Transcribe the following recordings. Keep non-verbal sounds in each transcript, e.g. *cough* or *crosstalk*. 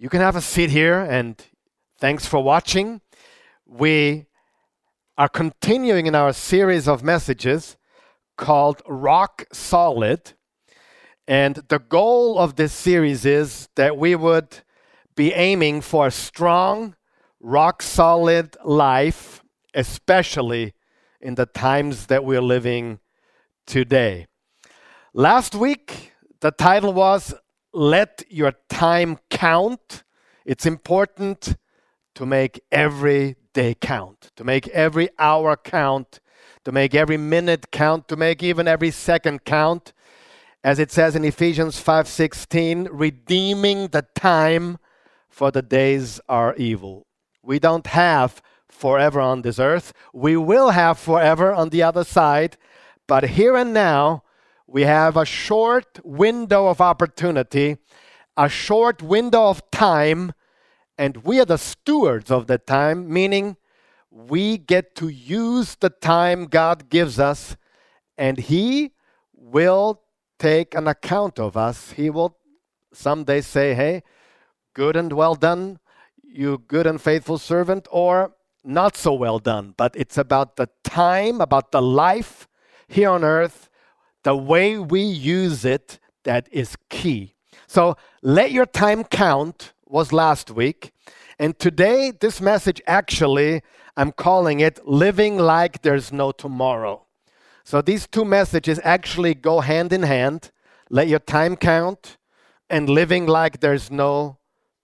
You can have a seat here, and thanks for watching. We are continuing in our series of messages called Rock Solid. And the goal of this series is that we would be aiming for a strong, rock solid life, especially in the times that we're living today. Last week, the title was let your time count. It's important to make every day count, to make every hour count, to make every minute count, to make even every second count. As it says in Ephesians 5:16, redeeming the time for the days are evil. We don't have forever on this earth. We will have forever on the other side, but here and now we have a short window of opportunity, a short window of time, and we are the stewards of that time, meaning we get to use the time God gives us, and He will take an account of us. He will someday say, Hey, good and well done, you good and faithful servant, or not so well done. But it's about the time, about the life here on earth the way we use it that is key. So let your time count was last week. And today, this message actually, I'm calling it Living Like There's No Tomorrow. So these two messages actually go hand in hand. Let your time count and living like there's no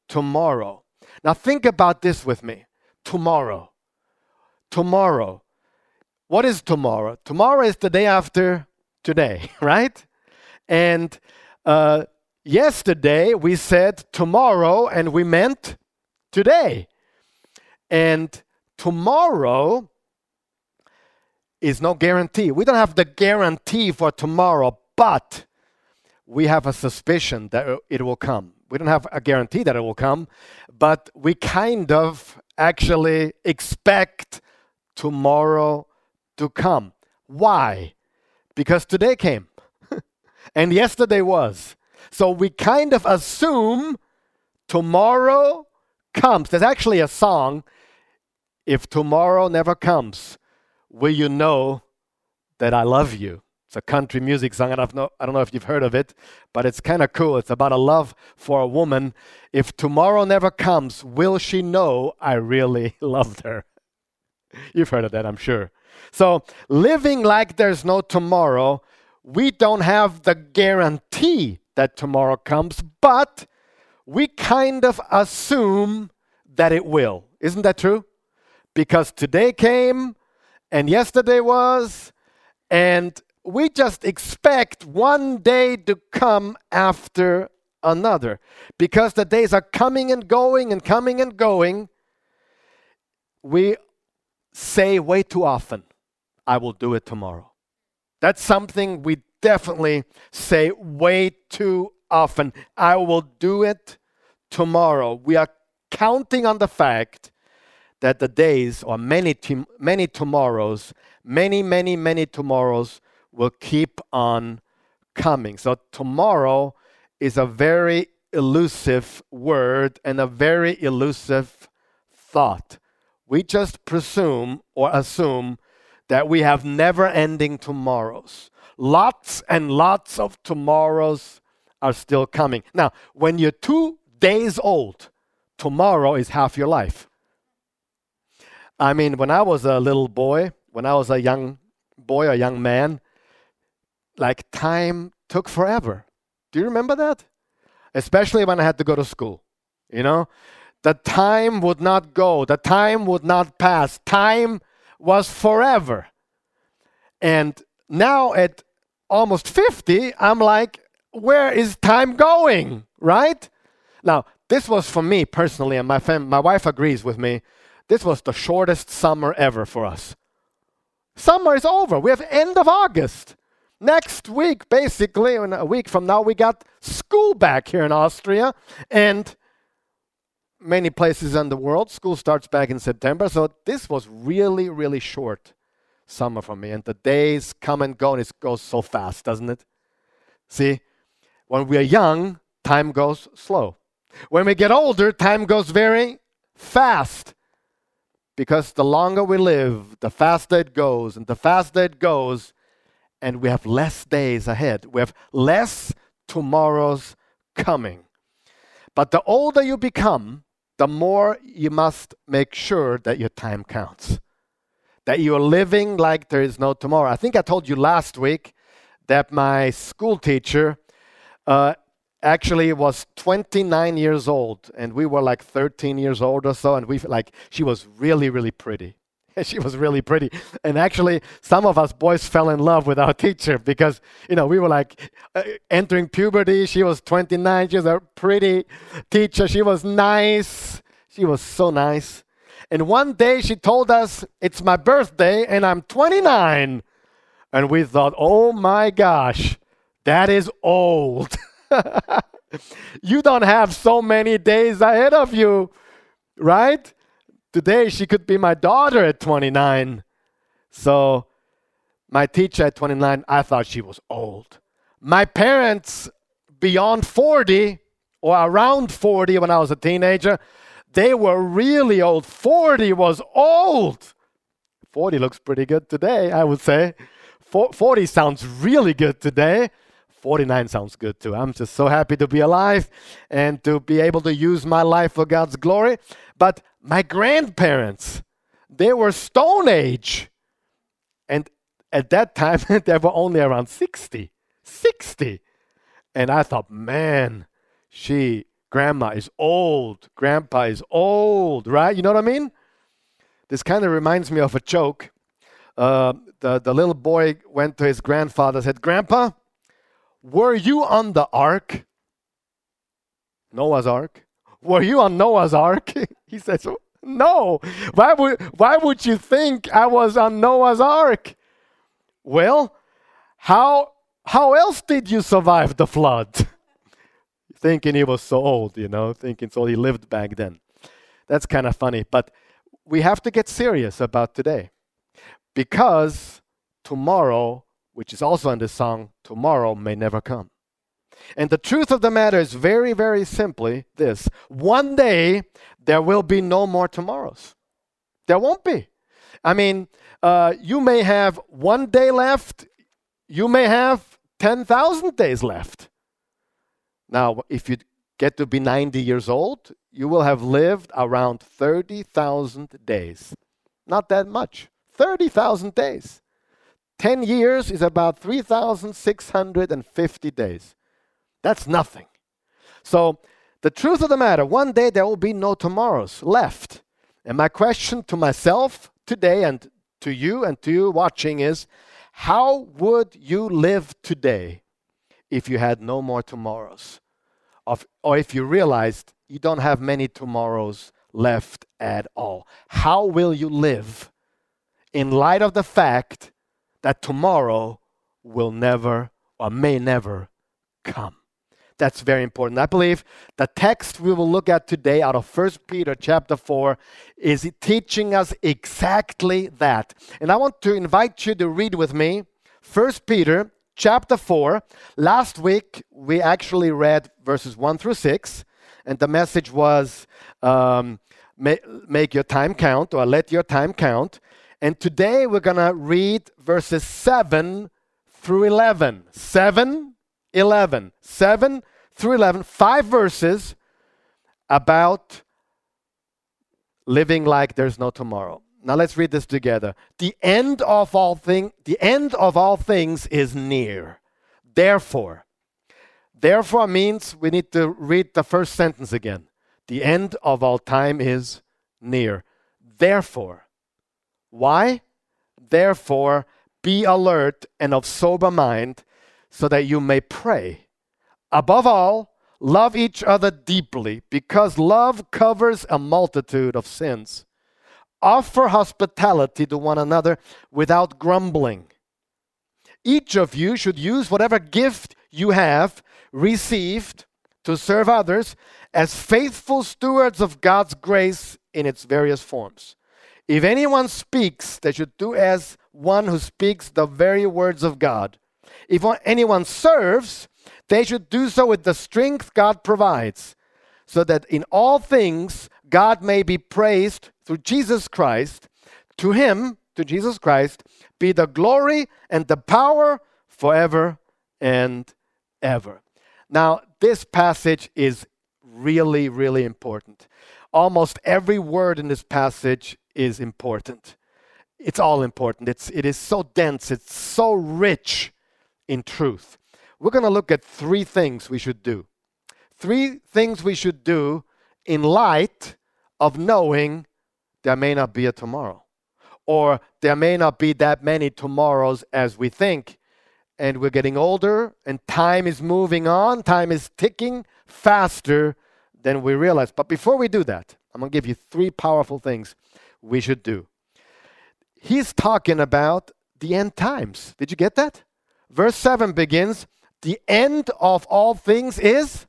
tomorrow. Now, think about this with me tomorrow. Tomorrow. What is tomorrow? Tomorrow is the day after today, *laughs* right? And uh, yesterday we said tomorrow and we meant today. And tomorrow is no guarantee. We don't have the guarantee for tomorrow, but we have a suspicion that it will come. We don't have a guarantee that it will come, but we kind of actually expect tomorrow to come. Why? Because today came *laughs* and yesterday was. So we kind of assume tomorrow comes. There's actually a song, If Tomorrow Never Comes, Will You Know That I Love You? It's a country music song. I don't know, I don't know if you've heard of it, but it's kind of cool. It's about a love for a woman. If tomorrow never comes, will she know I really *laughs* loved her? You've heard of that, I'm sure. So, living like there's no tomorrow, we don't have the guarantee that tomorrow comes, but we kind of assume that it will. Isn't that true? Because today came and yesterday was, and we just expect one day to come after another. Because the days are coming and going and coming and going, we say way too often, I will do it tomorrow. That's something we definitely say way too often. I will do it tomorrow. We are counting on the fact that the days or many many tomorrows, many many many tomorrows will keep on coming. So tomorrow is a very elusive word and a very elusive thought. We just presume or assume that we have never ending tomorrows. Lots and lots of tomorrows are still coming. Now, when you're two days old, tomorrow is half your life. I mean, when I was a little boy, when I was a young boy, a young man, like time took forever. Do you remember that? Especially when I had to go to school. You know, the time would not go, the time would not pass. Time was forever. And now at almost 50, I'm like, where is time going? Right? Now, this was for me personally, and my, fam- my wife agrees with me. This was the shortest summer ever for us. Summer is over. We have end of August. Next week, basically, in a week from now, we got school back here in Austria. And many places in the world, school starts back in September. So this was really, really short summer for me. And the days come and go, and it goes so fast, doesn't it? See, when we are young, time goes slow. When we get older, time goes very fast because the longer we live, the faster it goes, and the faster it goes, and we have less days ahead. We have less tomorrows coming. But the older you become, the more you must make sure that your time counts, that you're living like there is no tomorrow. I think I told you last week that my school teacher uh, actually was 29 years old, and we were like 13 years old or so, and we like she was really, really pretty. *laughs* she was really pretty. And actually, some of us boys fell in love with our *laughs* teacher because, you know, we were like uh, entering puberty. She was 29. She was a pretty teacher. She was nice. She was so nice. And one day she told us, It's my birthday and I'm 29. And we thought, Oh my gosh, that is old. *laughs* you don't have so many days ahead of you, right? Today, she could be my daughter at 29. So, my teacher at 29, I thought she was old. My parents, beyond 40 or around 40 when I was a teenager, they were really old. 40 was old. 40 looks pretty good today, I would say. 40 sounds really good today. 49 sounds good too. I'm just so happy to be alive and to be able to use my life for God's glory. But my grandparents, they were Stone Age. And at that time, *laughs* they were only around 60. 60. And I thought, man, she, grandma is old. Grandpa is old, right? You know what I mean? This kind of reminds me of a joke. Uh, the, the little boy went to his grandfather said, Grandpa, were you on the ark? Noah's ark? Were you on Noah's ark? *laughs* he says, No. Why would, why would you think I was on Noah's ark? Well, how, how else did you survive the flood? *laughs* thinking he was so old, you know, thinking so he lived back then. That's kind of funny. But we have to get serious about today because tomorrow, which is also in the song, tomorrow may never come. And the truth of the matter is very, very simply this one day there will be no more tomorrows. There won't be. I mean, uh, you may have one day left, you may have 10,000 days left. Now, if you get to be 90 years old, you will have lived around 30,000 days. Not that much. 30,000 days. 10 years is about 3,650 days. That's nothing. So, the truth of the matter, one day there will be no tomorrows left. And my question to myself today and to you and to you watching is how would you live today if you had no more tomorrows? Of, or if you realized you don't have many tomorrows left at all? How will you live in light of the fact that tomorrow will never or may never come? That's very important. I believe the text we will look at today out of 1 Peter chapter 4 is teaching us exactly that. And I want to invite you to read with me 1 Peter chapter 4. Last week we actually read verses 1 through 6, and the message was um, make your time count or let your time count. And today we're going to read verses 7 through 11. 7 11. 7 through 11, five verses about living like there's no tomorrow. Now let's read this together. The end of all thing, the end of all things is near. Therefore, therefore means we need to read the first sentence again. The end of all time is near. Therefore, why? Therefore, be alert and of sober mind so that you may pray. Above all, love each other deeply because love covers a multitude of sins. Offer hospitality to one another without grumbling. Each of you should use whatever gift you have received to serve others as faithful stewards of God's grace in its various forms. If anyone speaks, they should do as one who speaks the very words of God. If anyone serves, they should do so with the strength God provides, so that in all things God may be praised through Jesus Christ. To him, to Jesus Christ, be the glory and the power forever and ever. Now, this passage is really, really important. Almost every word in this passage is important. It's all important. It's, it is so dense, it's so rich in truth. We're going to look at three things we should do. Three things we should do in light of knowing there may not be a tomorrow, or there may not be that many tomorrows as we think. And we're getting older, and time is moving on, time is ticking faster than we realize. But before we do that, I'm going to give you three powerful things we should do. He's talking about the end times. Did you get that? Verse 7 begins The end of all things is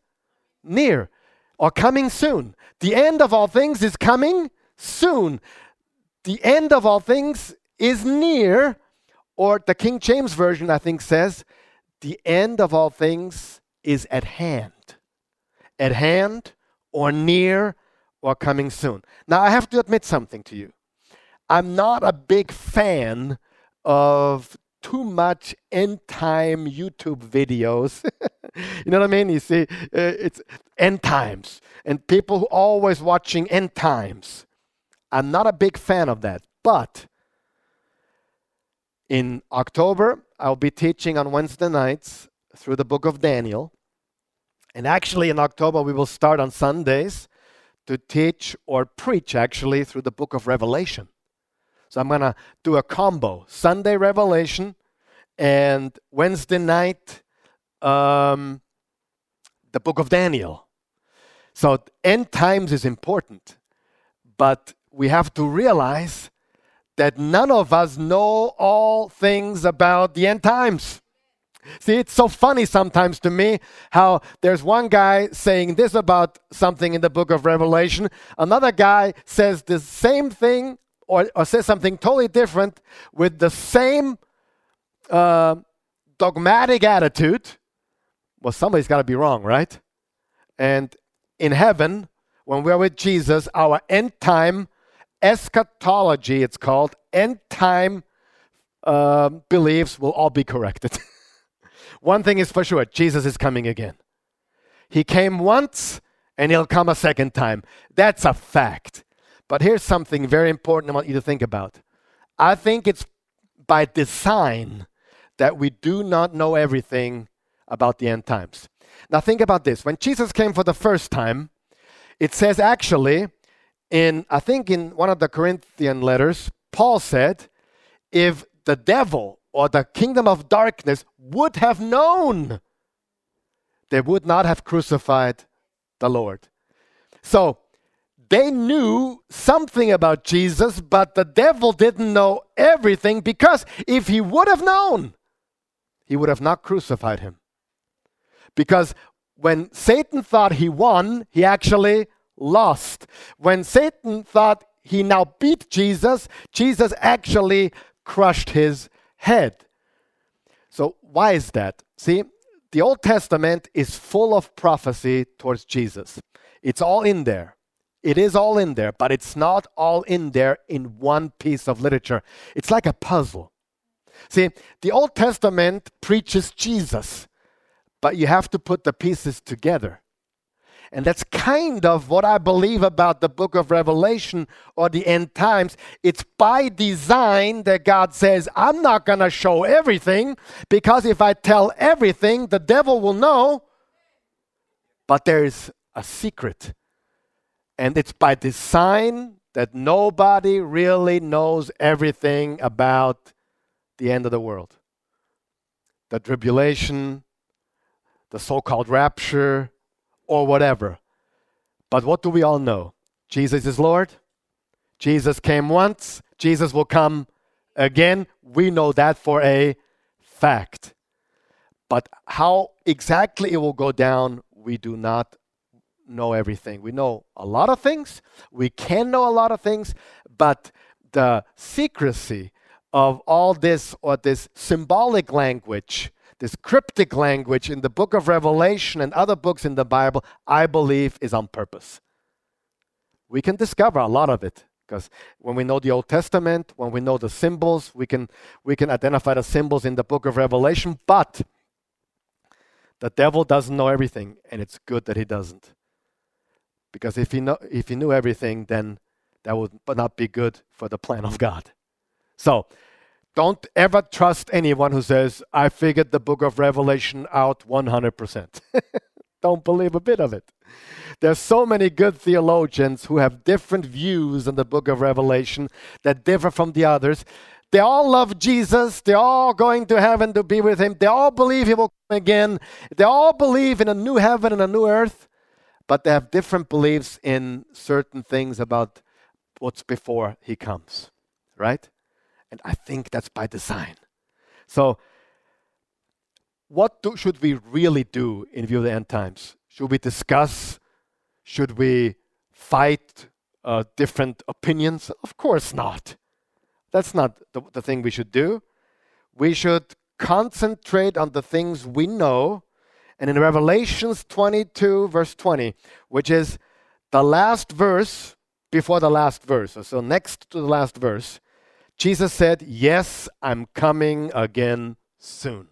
near or coming soon. The end of all things is coming soon. The end of all things is near, or the King James Version, I think, says, The end of all things is at hand. At hand, or near, or coming soon. Now, I have to admit something to you. I'm not a big fan of too much end time YouTube videos. *laughs* you know what I mean? You see, uh, it's end times, and people who always watching end times. I'm not a big fan of that, but in October, I'll be teaching on Wednesday nights through the book of Daniel. And actually, in October, we will start on Sundays to teach or preach actually through the book of Revelation. So I'm going to do a combo Sunday Revelation and Wednesday night, um, the book of Daniel. So end times is important, but we have to realize that none of us know all things about the end times. See, it's so funny sometimes to me how there's one guy saying this about something in the book of Revelation, another guy says the same thing or, or says something totally different with the same uh, dogmatic attitude, well, somebody's got to be wrong, right? And in heaven, when we're with Jesus, our end time eschatology, it's called, end time uh, beliefs will all be corrected. *laughs* One thing is for sure Jesus is coming again. He came once and he'll come a second time. That's a fact. But here's something very important I want you to think about. I think it's by design that we do not know everything about the end times. Now, think about this. When Jesus came for the first time, it says actually, in I think in one of the Corinthian letters, Paul said, if the devil or the kingdom of darkness would have known, they would not have crucified the Lord. So, they knew something about Jesus, but the devil didn't know everything because if he would have known, he would have not crucified him. Because when Satan thought he won, he actually lost. When Satan thought he now beat Jesus, Jesus actually crushed his head. So, why is that? See, the Old Testament is full of prophecy towards Jesus. It's all in there. It is all in there, but it's not all in there in one piece of literature. It's like a puzzle. See, the Old Testament preaches Jesus, but you have to put the pieces together. And that's kind of what I believe about the book of Revelation or the end times. It's by design that God says, I'm not going to show everything because if I tell everything, the devil will know. But there's a secret and it's by design that nobody really knows everything about the end of the world. The tribulation, the so called rapture, or whatever. But what do we all know? Jesus is Lord. Jesus came once. Jesus will come again. We know that for a fact. But how exactly it will go down, we do not know everything. We know a lot of things, we can know a lot of things, but the secrecy of all this or this symbolic language this cryptic language in the book of Revelation and other books in the Bible, I believe is on purpose. We can discover a lot of it because when we know the Old Testament, when we know the symbols, we can, we can identify the symbols in the book of Revelation. But the devil doesn't know everything, and it's good that he doesn't. Because if he, know, if he knew everything, then that would not be good for the plan of God. So, don't ever trust anyone who says, I figured the book of Revelation out 100%. *laughs* Don't believe a bit of it. There's so many good theologians who have different views on the book of Revelation that differ from the others. They all love Jesus. They're all going to heaven to be with him. They all believe he will come again. They all believe in a new heaven and a new earth, but they have different beliefs in certain things about what's before he comes, right? And I think that's by design. So, what do, should we really do in view of the end times? Should we discuss? Should we fight uh, different opinions? Of course not. That's not the, the thing we should do. We should concentrate on the things we know. And in Revelations 22, verse 20, which is the last verse before the last verse, so next to the last verse, Jesus said, Yes, I'm coming again soon.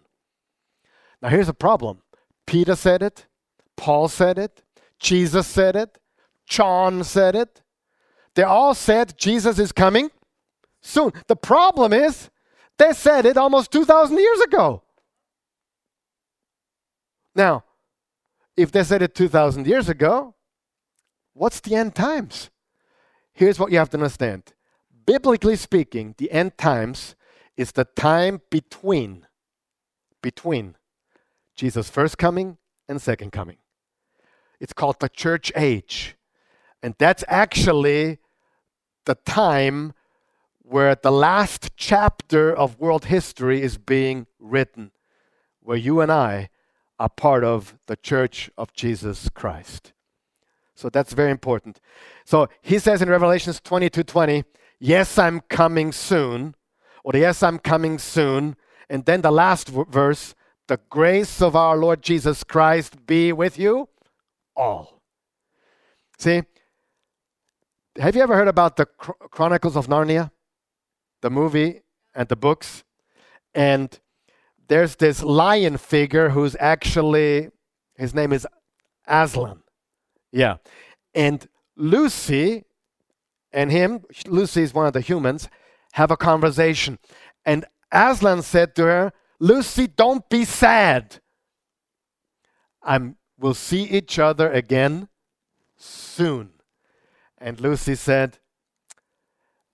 Now, here's a problem Peter said it, Paul said it, Jesus said it, John said it. They all said Jesus is coming soon. The problem is, they said it almost 2,000 years ago. Now, if they said it 2,000 years ago, what's the end times? Here's what you have to understand biblically speaking, the end times is the time between between Jesus' first coming and second coming. It's called the church age. And that's actually the time where the last chapter of world history is being written, where you and I are part of the church of Jesus Christ. So that's very important. So he says in Revelations 22 20, Yes, I'm coming soon, or yes, I'm coming soon. And then the last verse, the grace of our Lord Jesus Christ be with you all. See, have you ever heard about the Chronicles of Narnia? The movie and the books? And there's this lion figure who's actually, his name is Aslan. Yeah. And Lucy and him, Lucy is one of the humans, have a conversation. And Aslan said to her, Lucy, don't be sad. I'm, we'll see each other again soon. And Lucy said,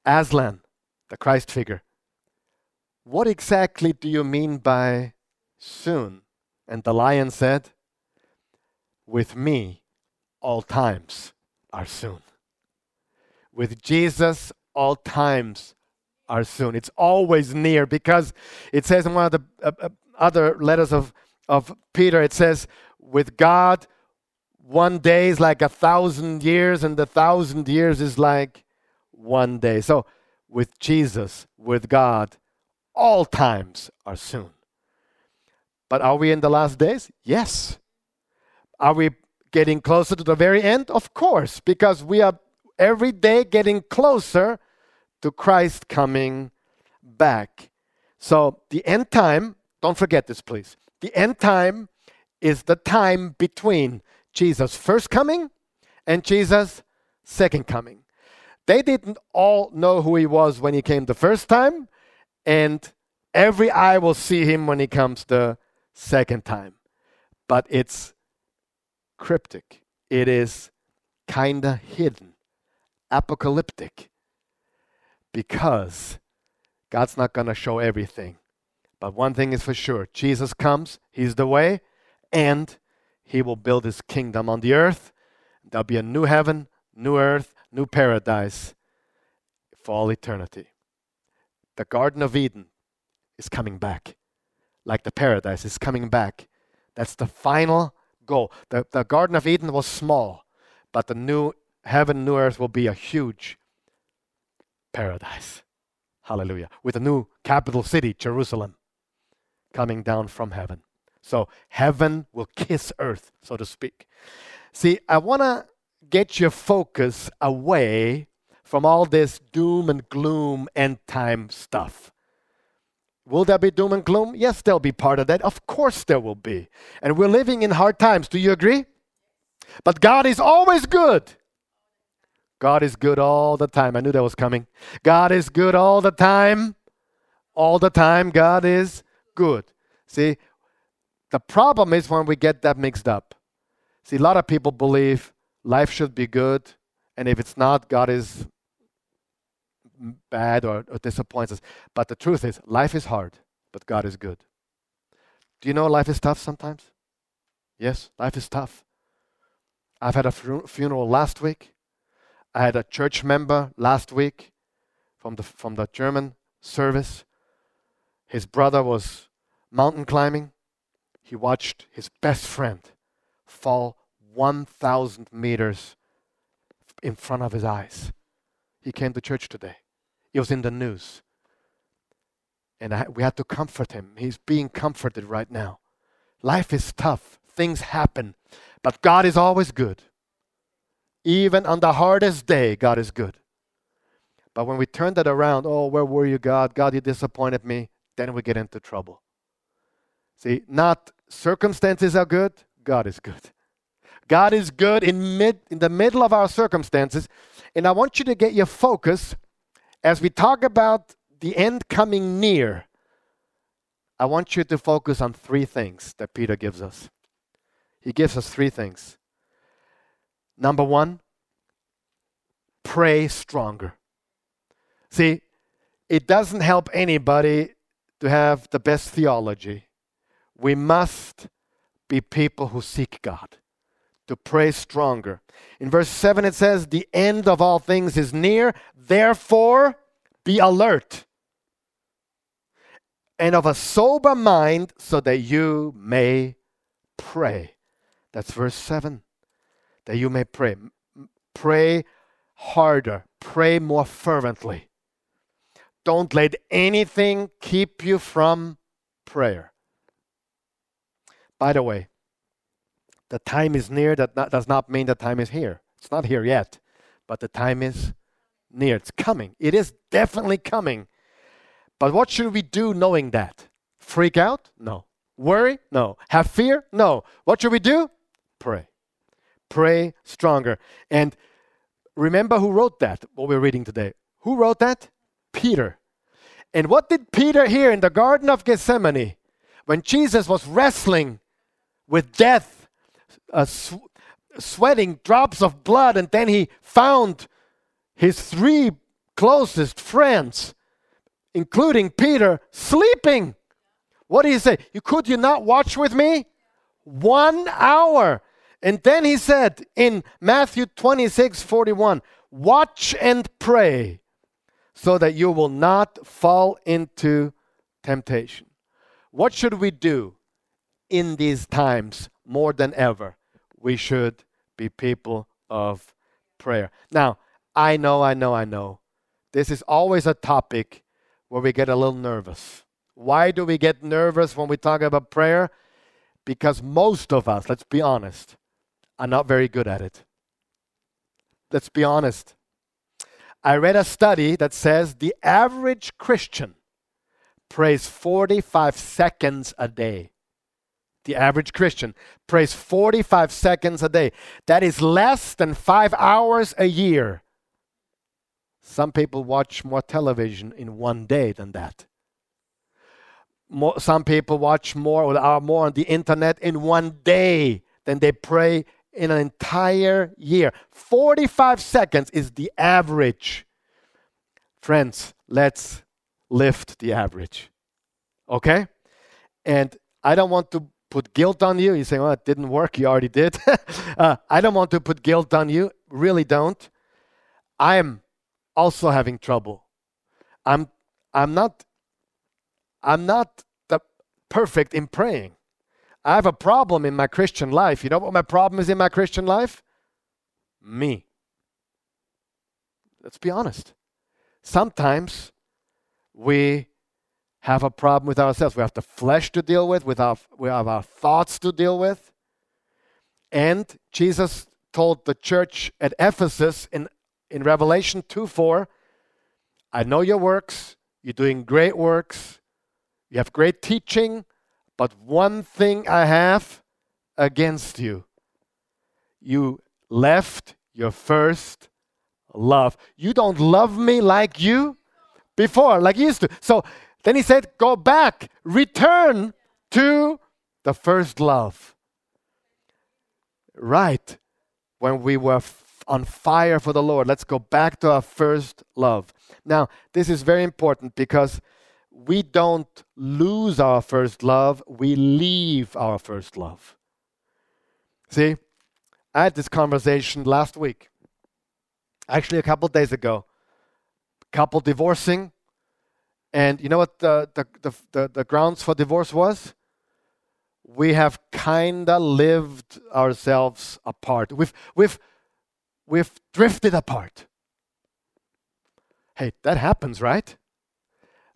Aslan, the Christ figure, what exactly do you mean by soon? And the lion said, With me, all times are soon. With Jesus, all times are soon. It's always near because it says in one of the uh, uh, other letters of, of Peter, it says, with God, one day is like a thousand years, and the thousand years is like one day. So, with Jesus, with God, all times are soon. But are we in the last days? Yes. Are we getting closer to the very end? Of course, because we are every day getting closer to Christ coming back. So the end time, don't forget this, please. The end time is the time between Jesus' first coming and Jesus' second coming. They didn't all know who he was when he came the first time, and every eye will see him when he comes the second time. But it's cryptic, it is kind of hidden apocalyptic because God's not going to show everything. But one thing is for sure Jesus comes, He's the way, and He will build His kingdom on the earth. There'll be a new heaven, new earth, new paradise for all eternity. The Garden of Eden is coming back, like the paradise is coming back. That's the final goal. The, the Garden of Eden was small, but the new heaven, and new earth will be a huge paradise. Hallelujah. With a new capital city, Jerusalem. coming down from heaven. So heaven will kiss earth, so to speak. See, I want to get your focus away from all this doom and gloom end time stuff. Will there be doom and gloom? Yes, there'll be part of that. Of course, there will be. And we're living in hard times. Do you agree? But God is always good. God is good all the time. I knew that was coming. God is good all the time. All the time, God is good. See, the problem is when we get that mixed up. See, a lot of people believe life should be good, and if it's not, God is bad or, or disappoints us. But the truth is, life is hard, but God is good. Do you know life is tough sometimes? Yes, life is tough. I've had a funeral last week. I had a church member last week from the, from the German service. His brother was mountain climbing. He watched his best friend fall 1,000 meters in front of his eyes. He came to church today. It was in the news. And I, we had to comfort him. He's being comforted right now. Life is tough, things happen, but God is always good. Even on the hardest day, God is good. But when we turn that around, oh, where were you, God? God, you disappointed me, then we get into trouble. See, not circumstances are good, God is good. God is good in mid in the middle of our circumstances. And I want you to get your focus as we talk about the end coming near. I want you to focus on three things that Peter gives us. He gives us three things. Number one, pray stronger. See, it doesn't help anybody to have the best theology. We must be people who seek God, to pray stronger. In verse 7, it says, The end of all things is near, therefore be alert and of a sober mind so that you may pray. That's verse 7. That you may pray. Pray harder, pray more fervently. Don't let anything keep you from prayer. By the way, the time is near. That not, does not mean the time is here. It's not here yet, but the time is near. It's coming. It is definitely coming. But what should we do knowing that? Freak out? No. Worry? No. Have fear? No. What should we do? Pray. Pray stronger. And remember who wrote that, what we're reading today. Who wrote that? Peter. And what did Peter hear in the Garden of Gethsemane when Jesus was wrestling with death, uh, sw- sweating drops of blood, and then he found his three closest friends, including Peter, sleeping. What do you say? You could you not watch with me? One hour. And then he said in Matthew 26 41, watch and pray so that you will not fall into temptation. What should we do in these times more than ever? We should be people of prayer. Now, I know, I know, I know. This is always a topic where we get a little nervous. Why do we get nervous when we talk about prayer? Because most of us, let's be honest, are not very good at it. Let's be honest. I read a study that says the average Christian prays 45 seconds a day. The average Christian prays 45 seconds a day. That is less than five hours a year. Some people watch more television in one day than that. More, some people watch more or are more on the internet in one day than they pray in an entire year. 45 seconds is the average. Friends, let's lift the average. Okay? And I don't want to put guilt on you. You say, well, it didn't work. You already did. *laughs* uh, I don't want to put guilt on you. Really don't. I'm also having trouble. I'm, I'm not, I'm not the perfect in praying. I have a problem in my Christian life. You know what my problem is in my Christian life? Me. Let's be honest. Sometimes we have a problem with ourselves. We have the flesh to deal with, with our, we have our thoughts to deal with. And Jesus told the church at Ephesus in, in Revelation 2 4, I know your works, you're doing great works, you have great teaching, but one thing I have against you. You left your first love. You don't love me like you before, like you used to. So then he said, Go back, return to the first love. Right when we were on fire for the Lord. Let's go back to our first love. Now, this is very important because we don't lose our first love, we leave our first love. See, I had this conversation last week, actually, a couple days ago. Couple divorcing, and you know what the, the, the, the, grounds for divorce was? We have kinda lived ourselves apart. We've, we've, we've drifted apart. Hey, that happens, right?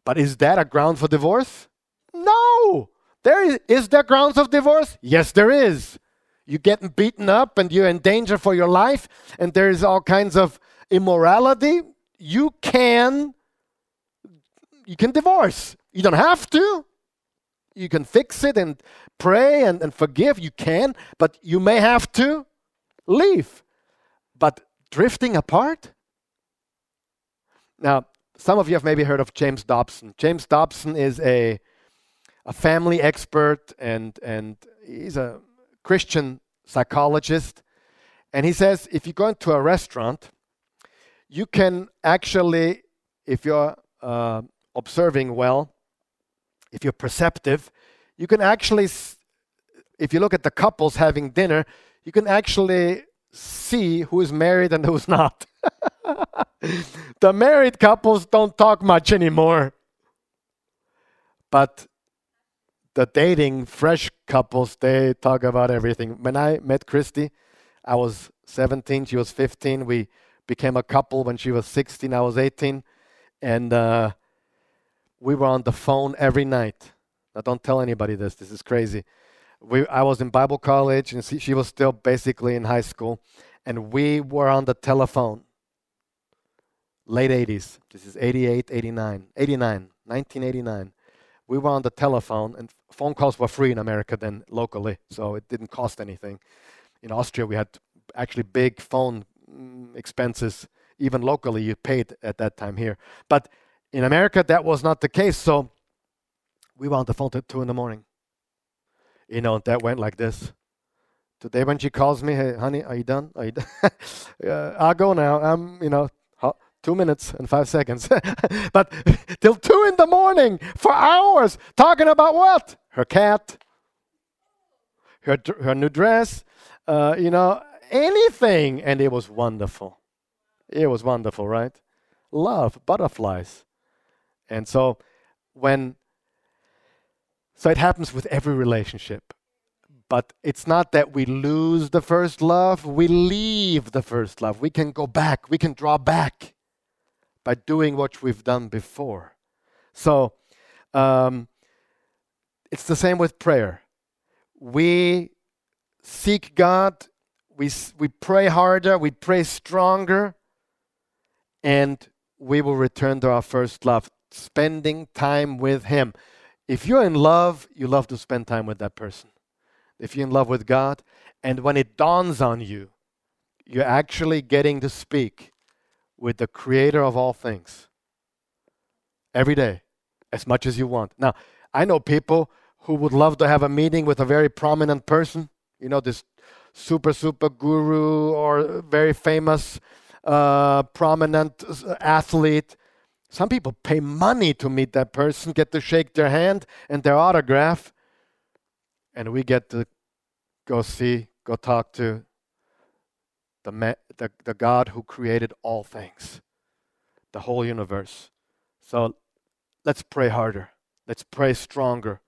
But is that a ground for divorce? No. There is, is there grounds of divorce? Yes, there is. You're getting beaten up and you're in danger for your life, and there is all kinds of immorality. You can you can divorce. You don't have to. You can fix it and pray and, and forgive. You can, but you may have to leave. But drifting apart? Now, some of you have maybe heard of James Dobson. James Dobson is a, a family expert and, and he's a Christian psychologist. And he says if you go into a restaurant, you can actually, if you're uh, observing well, if you're perceptive, you can actually, if you look at the couples having dinner, you can actually see who is married and who's not. *laughs* the married couples don't talk much anymore. But the dating fresh couples, they talk about everything. When I met Christy, I was 17, she was 15. We became a couple when she was 16, I was 18. And uh, we were on the phone every night. Now, don't tell anybody this, this is crazy. We, I was in Bible college, and she, she was still basically in high school, and we were on the telephone. Late 80s. This is 88, 89, 89, 1989 we were on the telephone, and phone calls were free in America then locally, so it didn't cost anything. In Austria, we had actually big phone mm, expenses, even locally, you paid at that time here. But in America, that was not the case, so we were on the phone till 2 in the morning. You know, that went like this. Today, when she calls me, hey, honey, are you done? Are you done? *laughs* uh, I'll go now. I'm, you know, two minutes and five seconds. *laughs* but *laughs* till two in the morning for hours talking about what? Her cat, her, her new dress, uh, you know, anything. And it was wonderful. It was wonderful, right? Love, butterflies. And so when, so it happens with every relationship. But it's not that we lose the first love, we leave the first love. We can go back, we can draw back by doing what we've done before. So um, it's the same with prayer. We seek God, we, we pray harder, we pray stronger, and we will return to our first love, spending time with Him. If you're in love, you love to spend time with that person. If you're in love with God, and when it dawns on you, you're actually getting to speak with the creator of all things every day as much as you want. Now, I know people who would love to have a meeting with a very prominent person, you know, this super, super guru or very famous, uh, prominent athlete. Some people pay money to meet that person, get to shake their hand and their autograph, and we get to go see, go talk to the, ma- the, the God who created all things, the whole universe. So let's pray harder. Let's pray stronger.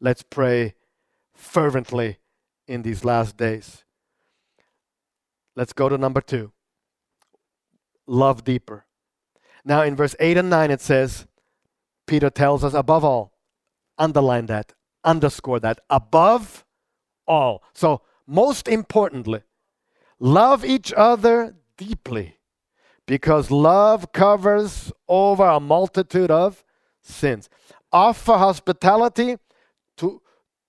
Let's pray fervently in these last days. Let's go to number two love deeper. Now, in verse 8 and 9, it says, Peter tells us above all, underline that, underscore that, above all. So, most importantly, love each other deeply because love covers over a multitude of sins. Offer hospitality to,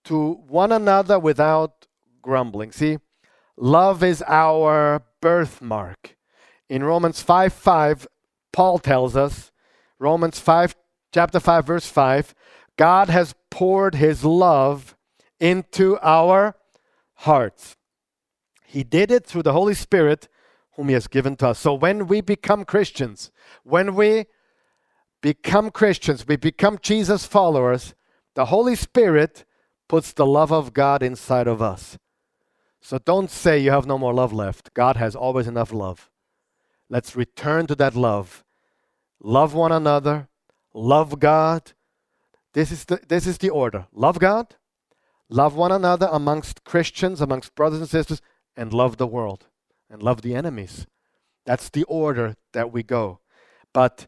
to one another without grumbling. See, love is our birthmark. In Romans 5 5, Paul tells us, Romans 5, chapter 5, verse 5, God has poured his love into our hearts. He did it through the Holy Spirit, whom he has given to us. So when we become Christians, when we become Christians, we become Jesus followers, the Holy Spirit puts the love of God inside of us. So don't say you have no more love left. God has always enough love. Let's return to that love. Love one another, love God. This is the, this is the order. Love God, love one another amongst Christians, amongst brothers and sisters, and love the world and love the enemies. That's the order that we go. But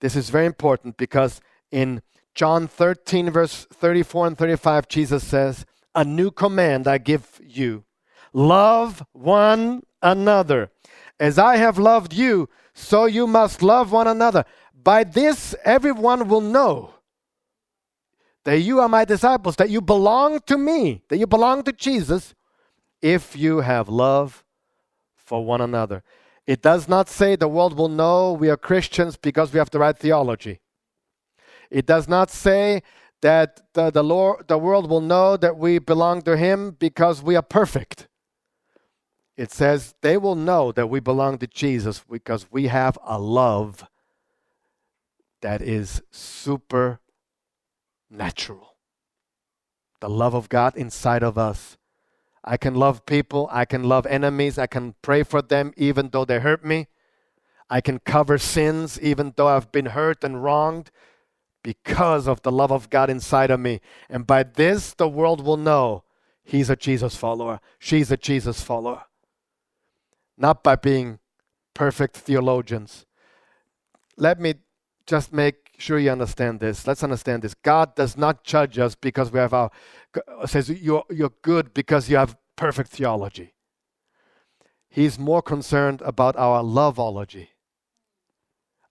this is very important because in John 13, verse 34 and 35, Jesus says, A new command I give you love one another. As I have loved you, so you must love one another. By this, everyone will know that you are my disciples, that you belong to me, that you belong to Jesus, if you have love for one another. It does not say the world will know we are Christians because we have the right theology. It does not say that the, the, Lord, the world will know that we belong to Him because we are perfect. It says they will know that we belong to Jesus because we have a love that is supernatural. The love of God inside of us. I can love people, I can love enemies, I can pray for them even though they hurt me. I can cover sins even though I've been hurt and wronged because of the love of God inside of me. And by this, the world will know he's a Jesus follower, she's a Jesus follower. Not by being perfect theologians. Let me just make sure you understand this. Let's understand this. God does not judge us because we have our says you're you're good because you have perfect theology. He's more concerned about our loveology.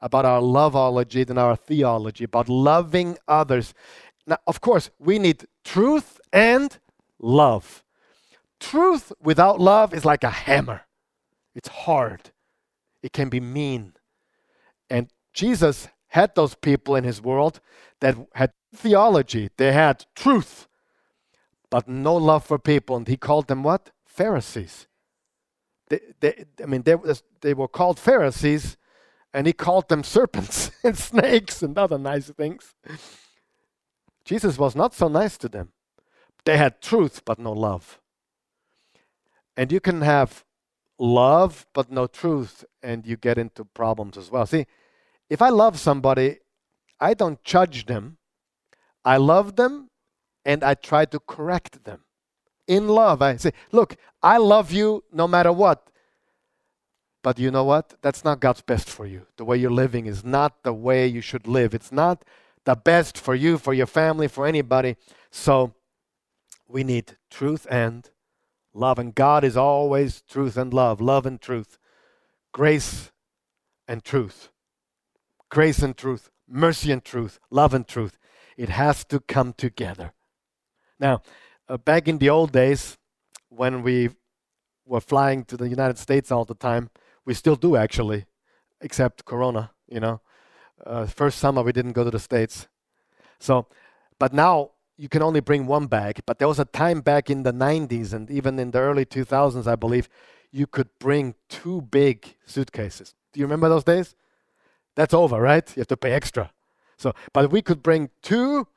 About our loveology than our theology, about loving others. Now, of course, we need truth and love. Truth without love is like a hammer. It's hard. It can be mean. And Jesus had those people in his world that had theology, they had truth, but no love for people. And he called them what? Pharisees. They, they, I mean, they, they were called Pharisees, and he called them *laughs* serpents and snakes and other nice things. Jesus was not so nice to them. They had truth, but no love. And you can have love, but no truth, and you get into problems as well. See, if I love somebody, I don't judge them. I love them and I try to correct them. In love, I say, Look, I love you no matter what. But you know what? That's not God's best for you. The way you're living is not the way you should live. It's not the best for you, for your family, for anybody. So we need truth and love. And God is always truth and love, love and truth, grace and truth grace and truth, mercy and truth, love and truth. It has to come together. Now, uh, back in the old days, when we were flying to the United States all the time, we still do actually, except Corona, you know. Uh, first summer we didn't go to the States. So, but now you can only bring one bag. But there was a time back in the 90s and even in the early 2000s, I believe, you could bring two big suitcases. Do you remember those days? That's over, right? You have to pay extra. So, but we could bring two,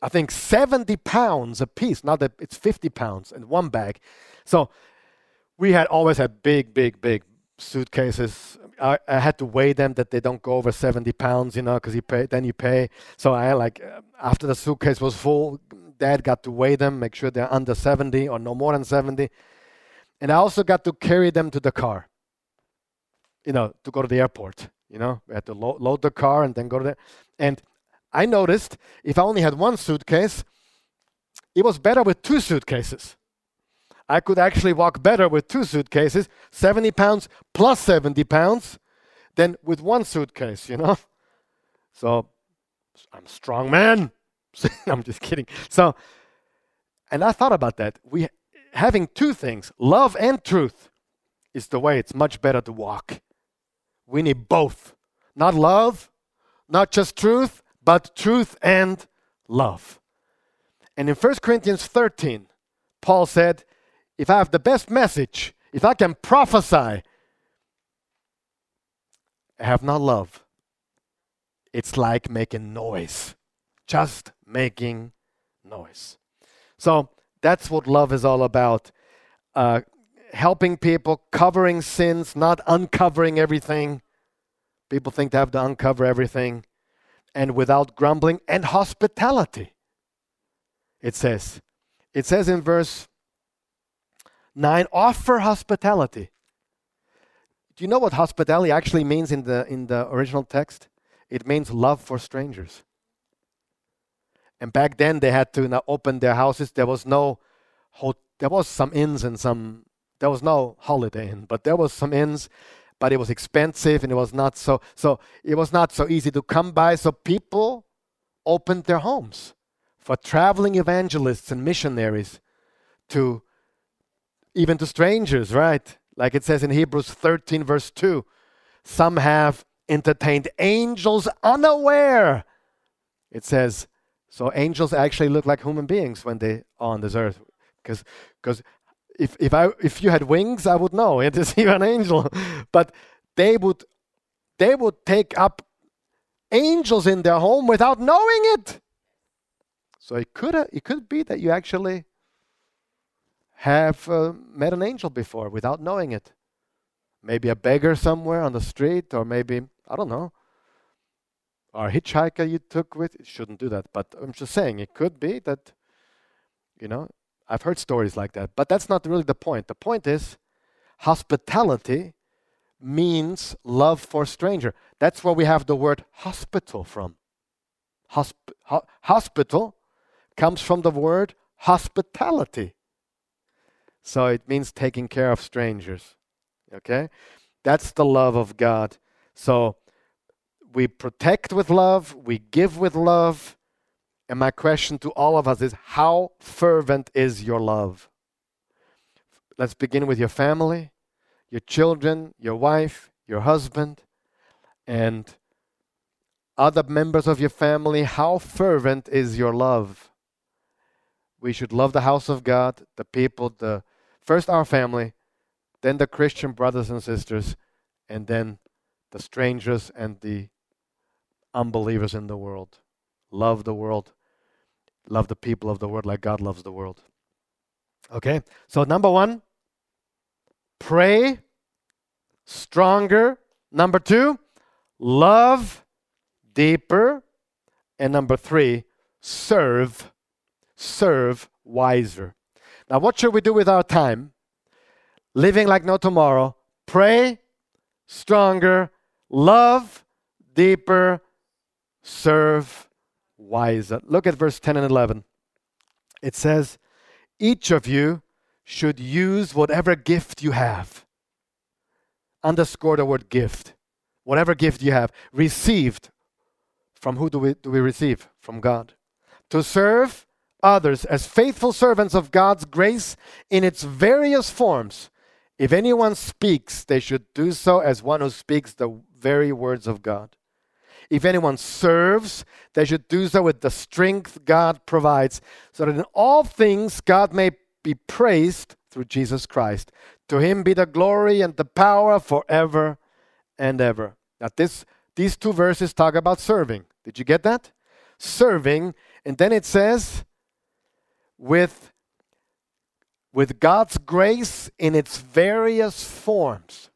I think 70 pounds a piece. Now that it's 50 pounds in one bag. So we had always had big, big, big suitcases. I, I had to weigh them that they don't go over 70 pounds, you know, because you pay, then you pay. So I like, uh, after the suitcase was full, dad got to weigh them, make sure they're under 70 or no more than 70. And I also got to carry them to the car, you know, to go to the airport. You know, we had to lo- load the car and then go to there. And I noticed if I only had one suitcase, it was better with two suitcases. I could actually walk better with two suitcases, 70 pounds plus 70 pounds, than with one suitcase, you know? So I'm a strong man. *laughs* I'm just kidding. So, and I thought about that. We having two things, love and truth, is the way it's much better to walk. We need both. Not love, not just truth, but truth and love. And in 1 Corinthians 13, Paul said, if I have the best message, if I can prophesy, I have not love. It's like making noise, just making noise. So that's what love is all about. Uh, helping people, covering sins, not uncovering everything. People think they have to uncover everything. And without grumbling, and hospitality. It says. It says in verse 9 offer hospitality. Do you know what hospitality actually means in the, in the original text? It means love for strangers. And back then they had to open their houses. There was no, there was some inns and some, there was no holiday inn, but there was some inns, but it was expensive and it was not so, so it was not so easy to come by. So people opened their homes for traveling evangelists and missionaries to even to strangers, right? Like it says in Hebrews 13, verse 2. Some have entertained angels unaware. It says, so angels actually look like human beings when they are on this earth. Because if, if I if you had wings, I would know *laughs* it is even an angel. but they would they would take up angels in their home without knowing it. So it could it could be that you actually have uh, met an angel before without knowing it. Maybe a beggar somewhere on the street, or maybe I don't know, or a hitchhiker you took with. You shouldn't do that, but I'm just saying it could be that, you know, I've heard stories like that. But that's not really the point. The point is hospitality means love for stranger. That's where we have the word hospital from. Hosp- ho- hospital comes from the word hospitality. So it means taking care of strangers. Okay? That's the love of God. So we protect with love, we give with love. And my question to all of us is how fervent is your love? Let's begin with your family, your children, your wife, your husband, and other members of your family. How fervent is your love? We should love the house of God, the people, the first our family, then the Christian brothers and sisters, and then the strangers and the unbelievers in the world. Love the world. Love the people of the world like God loves the world. Okay? So, number one, pray stronger. Number two, love deeper. And number three, serve. Serve wiser. Now, what should we do with our time? Living like no tomorrow. Pray stronger. Love deeper serve wiser. Look at verse 10 and 11. It says, Each of you should use whatever gift you have. Underscore the word gift. Whatever gift you have, received. From who do we, do we receive? From God. To serve others as faithful servants of God's grace in its various forms. If anyone speaks, they should do so as one who speaks the very words of God. If anyone serves, they should do so with the strength God provides, so that in all things God may be praised through Jesus Christ. To him be the glory and the power forever and ever. Now, this, these two verses talk about serving. Did you get that? Serving, and then it says, with, with God's grace in its various forms.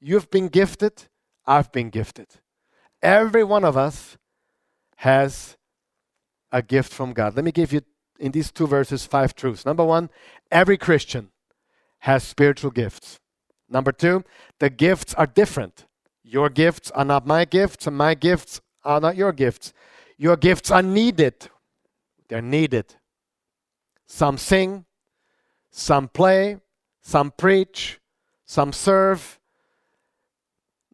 You've been gifted, I've been gifted. Every one of us has a gift from God. Let me give you in these two verses five truths. Number one, every Christian has spiritual gifts. Number two, the gifts are different. Your gifts are not my gifts, and my gifts are not your gifts. Your gifts are needed. They're needed. Some sing, some play, some preach, some serve.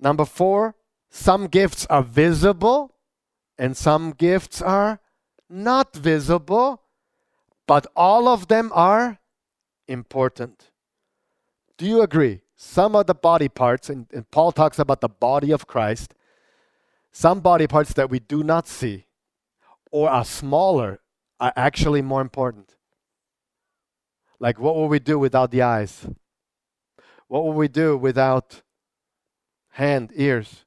Number four, some gifts are visible and some gifts are not visible, but all of them are important. Do you agree? Some of the body parts, and, and, Paul talks about the body of Christ, some body parts that we do not see or are smaller are actually more important. Like, what will we do without the eyes? What will we do without hand, ears?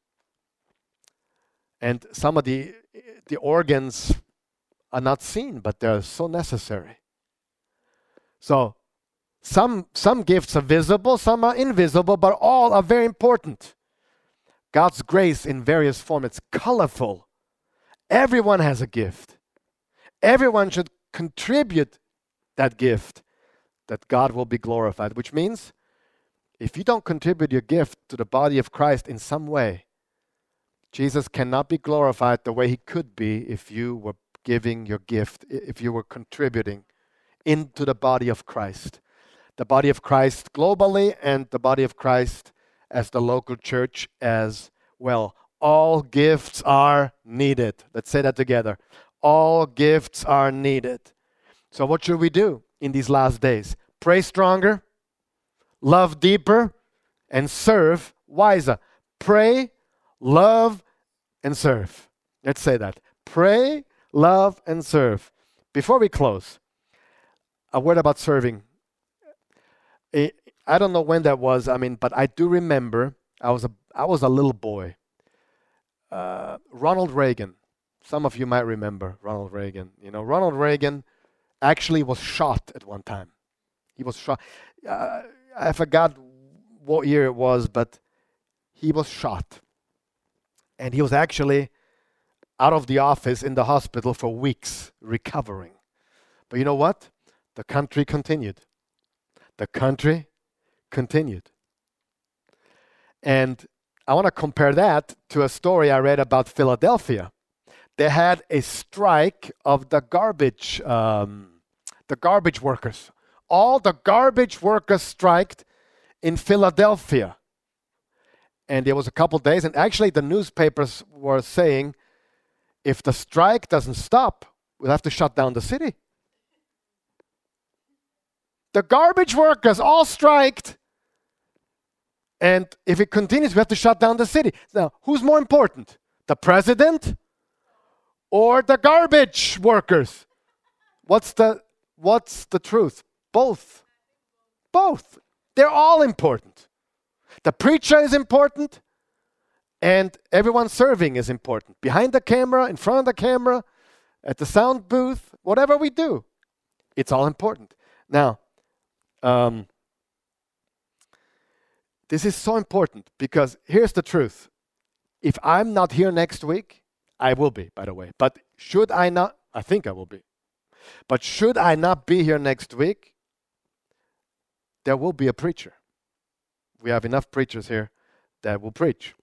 And some of the, the organs are not seen, but they're so necessary. So, some, some gifts are visible, some are invisible, but all are very important. God's grace in various forms, it's colorful. Everyone has a gift. Everyone should contribute that gift that God will be glorified, which means if you don't contribute your gift to the body of Christ in some way, Jesus cannot be glorified the way he could be if you were giving your gift, if you were contributing into the body of Christ. The body of Christ globally and the body of Christ as the local church as well. All gifts are needed. Let's say that together. All gifts are needed. So, what should we do in these last days? Pray stronger, love deeper, and serve wiser. Pray, love, and serve. Let's say that. Pray, love, and serve. Before we close, a word about serving. I don't know when that was. I mean, but I do remember I was a I was a little boy. Uh, Ronald Reagan. Some of you might remember Ronald Reagan. You know, Ronald Reagan actually was shot at one time. He was shot. Uh, I forgot what year it was, but he was shot. And he was actually out of the office in the hospital for weeks recovering. But you know what? The country continued. The country continued. And I want to compare that to a story I read about Philadelphia. They had a strike of the garbage, um, the garbage workers all the garbage workers striked in Philadelphia. And it was a couple days, and actually the newspapers were saying if the strike doesn't stop, we'll have to shut down the city. The garbage workers all striked. And if it continues, we have to shut down the city. Now, who's more important? The president or the garbage workers? What's the what's the truth? Both. Both. They're all important. The preacher is important, and everyone serving is important. Behind the camera, in front of the camera, at the sound booth, whatever we do, it's all important. Now, um, this is so important because here's the truth. If I'm not here next week, I will be, by the way. But should I not? I think I will be. But should I not be here next week, there will be a preacher. We have enough preachers here that will preach.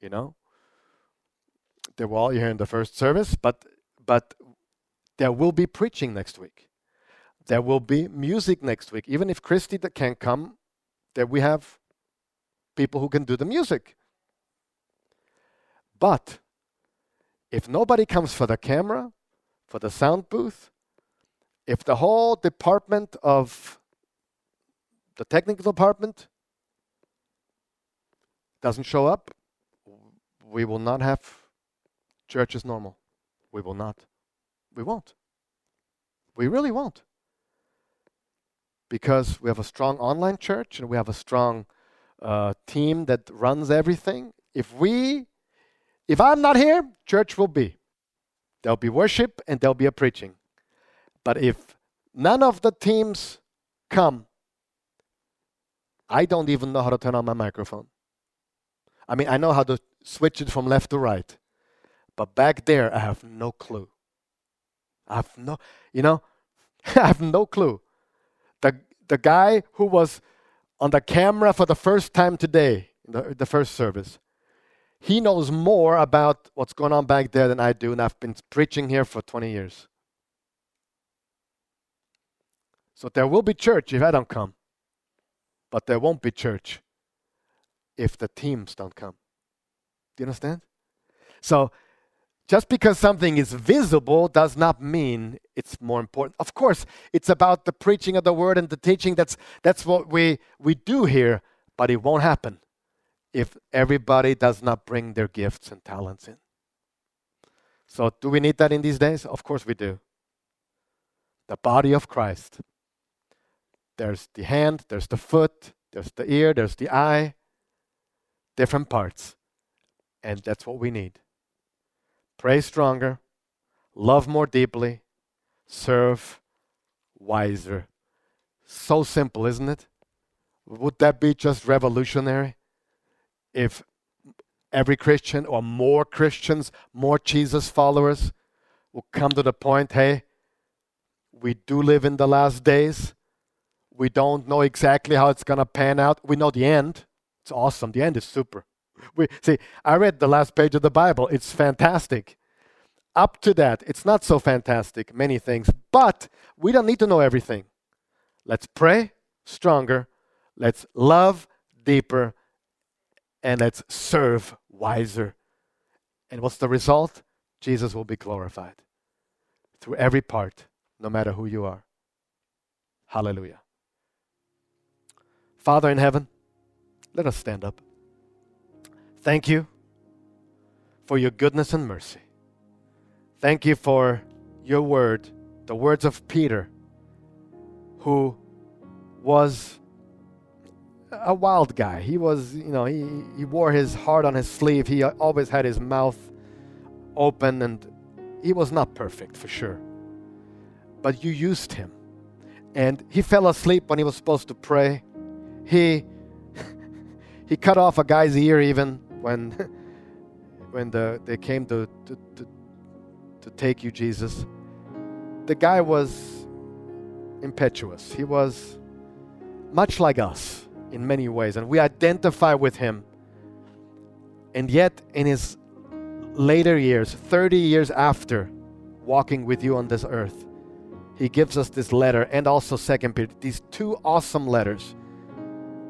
You know? They were all here in the first service, but but there will be preaching next week. There will be music next week. Even if Christy can't come, there we have people who can do the music. But if nobody comes for the camera, for the sound booth, if the whole department of the technical department doesn't show up, we will not have church as normal. We will not. We won't. We really won't. Because we have a strong online church and we have a strong uh, team that runs everything. If we, if I'm not here, church will be. There'll be worship and there'll be a preaching. But if none of the teams come, I don't even know how to turn on my microphone. I mean, I know how to switch it from left to right, but back there, I have no clue. I have no, you know, *laughs* I have no clue. The, the guy who was on the camera for the first time today, the, the first service, He knows more about what's going on back there than I do, and I've been preaching here for 20 years. So there will be church if I don't come, but there won't be church if the teams don't come. Do you understand? So just because something is visible does not mean it's more important. Of course, it's about the preaching of the word and the teaching. That's that's what we we do here, but it won't happen if everybody does not bring their gifts and talents in. So do we need that in these days? Of course we do. The body of Christ. There's the hand, there's the foot, there's the ear, there's the eye, different parts. And that's what we need. Pray stronger, love more deeply, serve wiser. So simple, isn't it? Would that be just revolutionary? If every Christian or more Christians, more Jesus followers will come to the point hey, we do live in the last days. We don't know exactly how it's going to pan out. We know the end. It's awesome. The end is super. We see, I read the last page of the Bible. It's fantastic. Up to that, it's not so fantastic, many things, but we don't need to know everything. Let's pray stronger, let's love deeper, and let's serve wiser. And what's the result? Jesus will be glorified through every part, no matter who you are. Hallelujah. Father in heaven, let us stand up. Thank you for your goodness and mercy. Thank you for your word, the words of Peter, who was a wild guy. He was, you know, he, he wore his heart on his sleeve. He always had his mouth open, and he was not perfect for sure. But you used him. And he fell asleep when he was supposed to pray. He *laughs* he cut off a guy's ear even when *laughs* when the, they came to, to, to, to take you, Jesus. The guy was impetuous. He was much like us in many ways, and we identify with him. And yet, in his later years, 30 years after walking with you on this earth, he gives us this letter and also Second Peter, these two awesome letters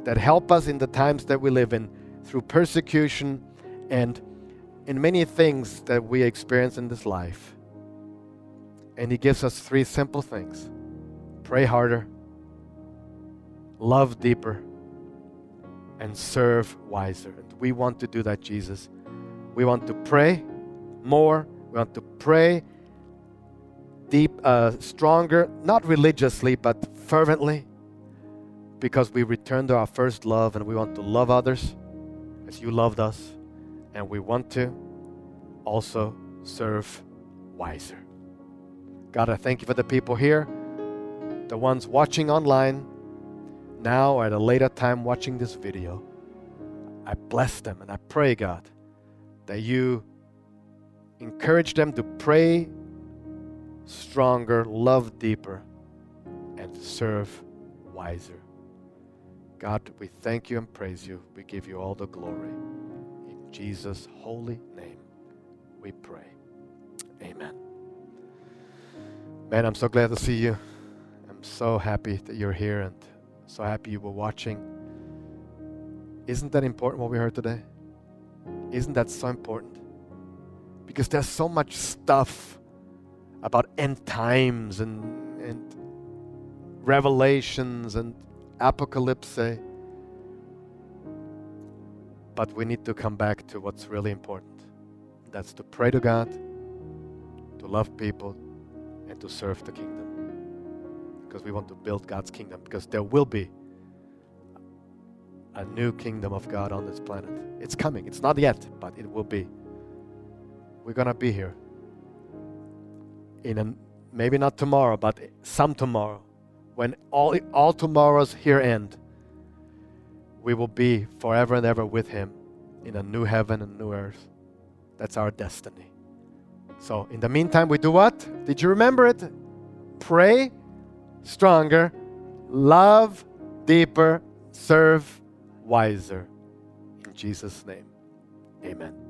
that help us in the times that we live in through persecution and in many things that we experience in this life. And He gives us three simple things pray harder, love deeper, and serve wiser. And we want to do that, Jesus. We want to pray more, we want to pray deep, uh, stronger, not religiously, but fervently because we return to our first love and we want to love others as you loved us, and we want to also serve wiser. God, I thank you for the people here, the ones watching online, now or at a later time watching this video. I bless them and I pray, God, that you encourage them to pray stronger, love deeper, and serve wiser. God, we thank you and praise you. We give you all the glory. In Jesus' holy name, we pray. Amen. Man, I'm so glad to see you. I'm so happy that you're here and so happy you were watching. Isn't that important what we heard today? Isn't that so important? Because there's so much stuff about end times and, and revelations and apocalypse. Eh? But we need to come back to what's really important. That's to pray to God, to love people, and to serve the kingdom. Because we want to build God's kingdom, because there will be a new kingdom of God on this planet. It's coming. It's not yet, but it will be. We're going to be here. In a, maybe not tomorrow, but some tomorrow when all, all tomorrows here end, we will be forever and ever with Him in a new heaven and new earth. That's our destiny. So, in the meantime, we do what? Did you remember it? Pray stronger, love deeper, serve wiser. In Jesus' name, Amen.